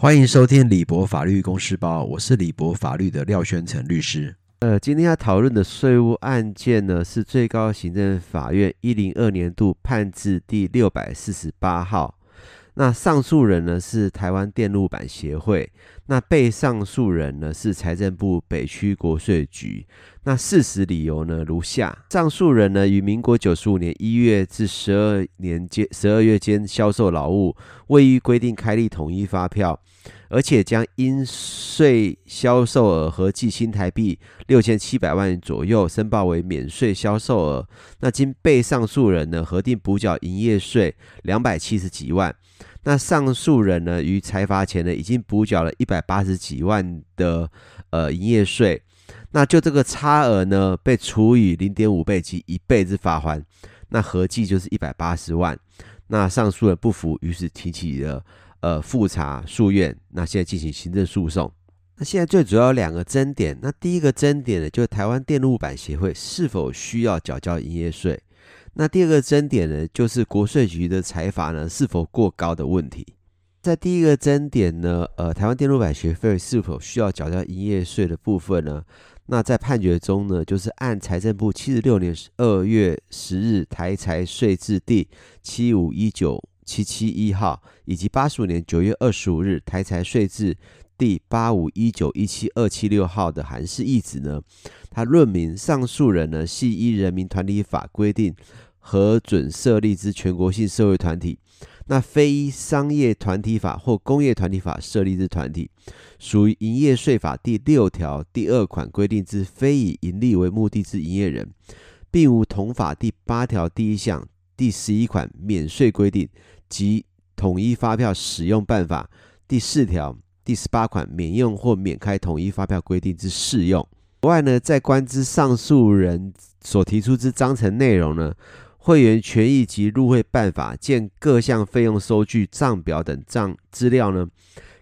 欢迎收听李博法律公司包，我是李博法律的廖宣成律师。呃，今天要讨论的税务案件呢，是最高行政法院一零二年度判字第六百四十八号。那上诉人呢是台湾电路板协会，那被上诉人呢是财政部北区国税局。那事实理由呢如下：上诉人呢于民国九十五年一月至十二年间十二月间销售劳务，未予规定开立统一发票，而且将应税销售额合计新台币六千七百万左右申报为免税销售额。那经被上诉人呢核定补缴营业税两百七十几万。那上诉人呢，于财罚前呢，已经补缴了一百八十几万的呃营业税，那就这个差额呢，被除以零点五倍及一倍之罚还，那合计就是一百八十万。那上诉人不服，于是提起了呃复查诉愿，那现在进行行政诉讼。那现在最主要两个争点，那第一个争点呢，就是台湾电路板协会是否需要缴交营业税。那第二个争点呢，就是国税局的财罚呢是否过高的问题。在第一个争点呢，呃，台湾电路板学费是否需要缴交营业税的部分呢？那在判决中呢，就是按财政部七十六年二月十日台财税字第七五一九七七一号，以及八十五年九月二十五日台财税字第八五一九一七二七六号的函释意旨呢，他论明上诉人呢系依人民团体法规定。核准设立之全国性社会团体，那非商业团体法或工业团体法设立之团体，属于营业税法第六条第二款规定之非以盈利为目的之营业人，并无同法第八条第一项第十一款免税规定及统一发票使用办法第四条第十八款免用或免开统一发票规定之适用。此外呢，在关之上诉人所提出之章程内容呢。会员权益及入会办法，见各项费用收据、账表等账资料呢，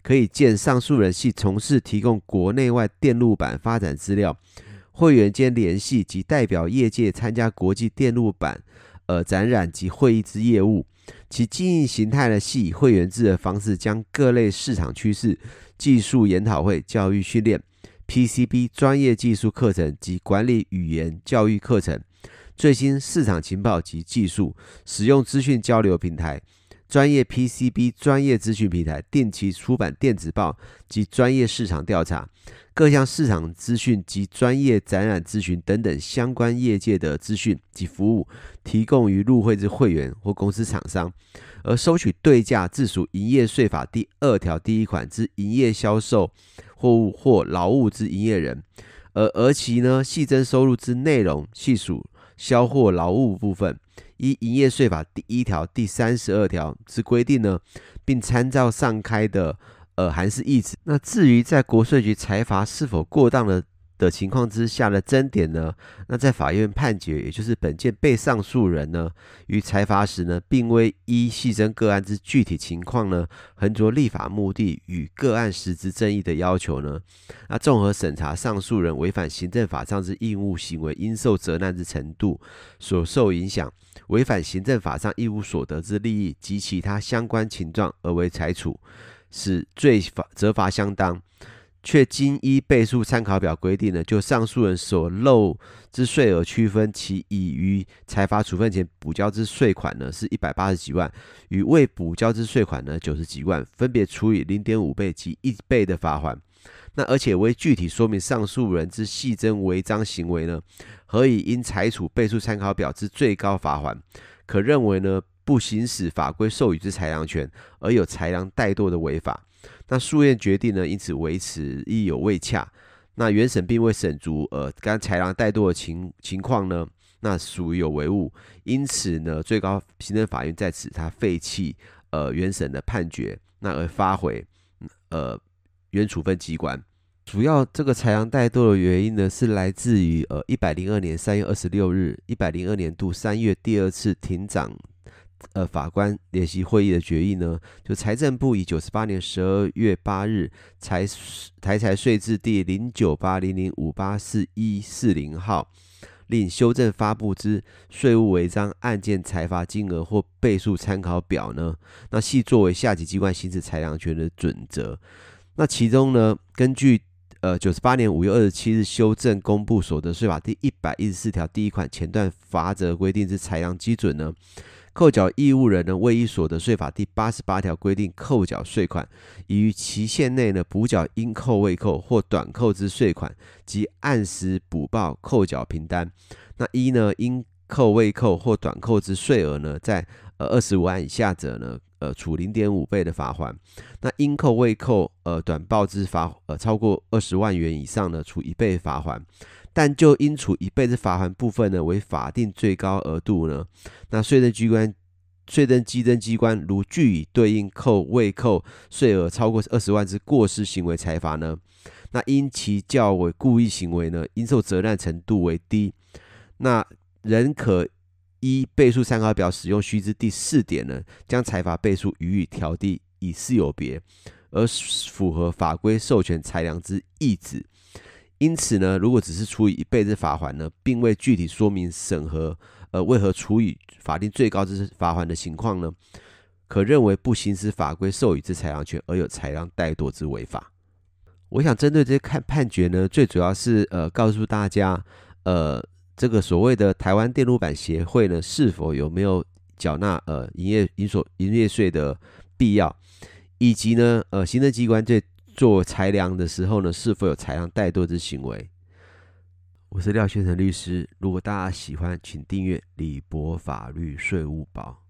可以见上诉人系从事提供国内外电路板发展资料、会员间联系及代表业界参加国际电路板呃展览及会议之业务。其经营形态呢，系以会员制的方式，将各类市场趋势、技术研讨会、教育训练、PCB 专业技术课程及管理语言教育课程。最新市场情报及技术使用资讯交流平台、专业 PCB 专业资讯平台、定期出版电子报及专业市场调查、各项市场资讯及专业展览咨询等等相关业界的资讯及服务，提供于入会之会员或公司厂商，而收取对价自属营业税法第二条第一款之营业销售货物或劳务之营业人，而而其呢系征收入之内容系属。销货劳务部分，依营业税法第一条、第三十二条之规定呢，并参照上开的呃函释意旨。那至于在国税局裁罚是否过当的？的情况之下的争点呢？那在法院判决，也就是本件被上诉人呢，于裁罚时呢，并未依细征个案之具体情况呢，横着立法目的与个案实质争议的要求呢，那综合审查上诉人违反行政法上之义务行为应受责难之程度，所受影响，违反行政法上义务所得之利益及其他相关情状而为裁处，使罪罚责罚相当。却经依倍数参考表规定呢，就上诉人所漏之税额区分，其已于财罚处分前补交之税款呢是一百八十几万，与未补交之税款呢九十几万，分别处以零点五倍及一倍的罚款。那而且为具体说明上诉人之细征违章行为呢，何以因裁处倍数参考表之最高罚款，可认为呢不行使法规授予之裁量权，而有裁量怠惰的违法。那诉愿决定呢，因此维持意有未洽。那原审并未审足，呃，刚裁量怠惰的情情况呢，那属于有违误。因此呢，最高行政法院在此他废弃呃原审的判决，那而发回呃原处分机关。主要这个裁量怠惰的原因呢，是来自于呃一百零二年三月二十六日，一百零二年度三月第二次庭长。呃，法官联席会议的决议呢，就财政部以九十八年十二月八日财台财税制第零九八零零五八四一四零号令修正发布之税务违章案件裁罚金额或倍数参考表呢？那系作为下级机关行使裁量权的准则。那其中呢，根据呃九十八年五月二十七日修正公布所得税法第一百一十四条第一款前段罚则规定之裁量基准呢？扣缴义务人呢，未依所得税法第八十八条规定扣缴税款，已于期限内呢补缴应扣未扣或短扣之税款，及按时补报扣缴凭单。那一呢，应扣未扣或短扣之税额呢，在呃二十五万以下者呢，呃处零点五倍的罚款；那应扣未扣呃短报之罚呃超过二十万元以上呢，处一倍罚款。但就应处一倍之罚款部分呢，为法定最高额度呢。那税政机关、税政稽征机关如据以对应扣未扣税额超过二十万之过失行为裁罚呢，那因其较为故意行为呢，应受责任程度为低，那仍可依倍数参考表使用须知第四点呢，将裁罚倍数予以调低，以示有别，而符合法规授权裁量之意旨。因此呢，如果只是处以一倍之罚款呢，并未具体说明审核，呃，为何处以法定最高之罚款的情况呢？可认为不行使法规授予之裁量权，而有裁量怠惰之违法。我想针对这些看判决呢，最主要是呃，告诉大家，呃，这个所谓的台湾电路板协会呢，是否有没有缴纳呃营业营所营业税的必要，以及呢，呃，行政机关在。做裁量的时候呢，是否有裁量怠惰之行为？我是廖先生律师。如果大家喜欢，请订阅李博法律税务宝。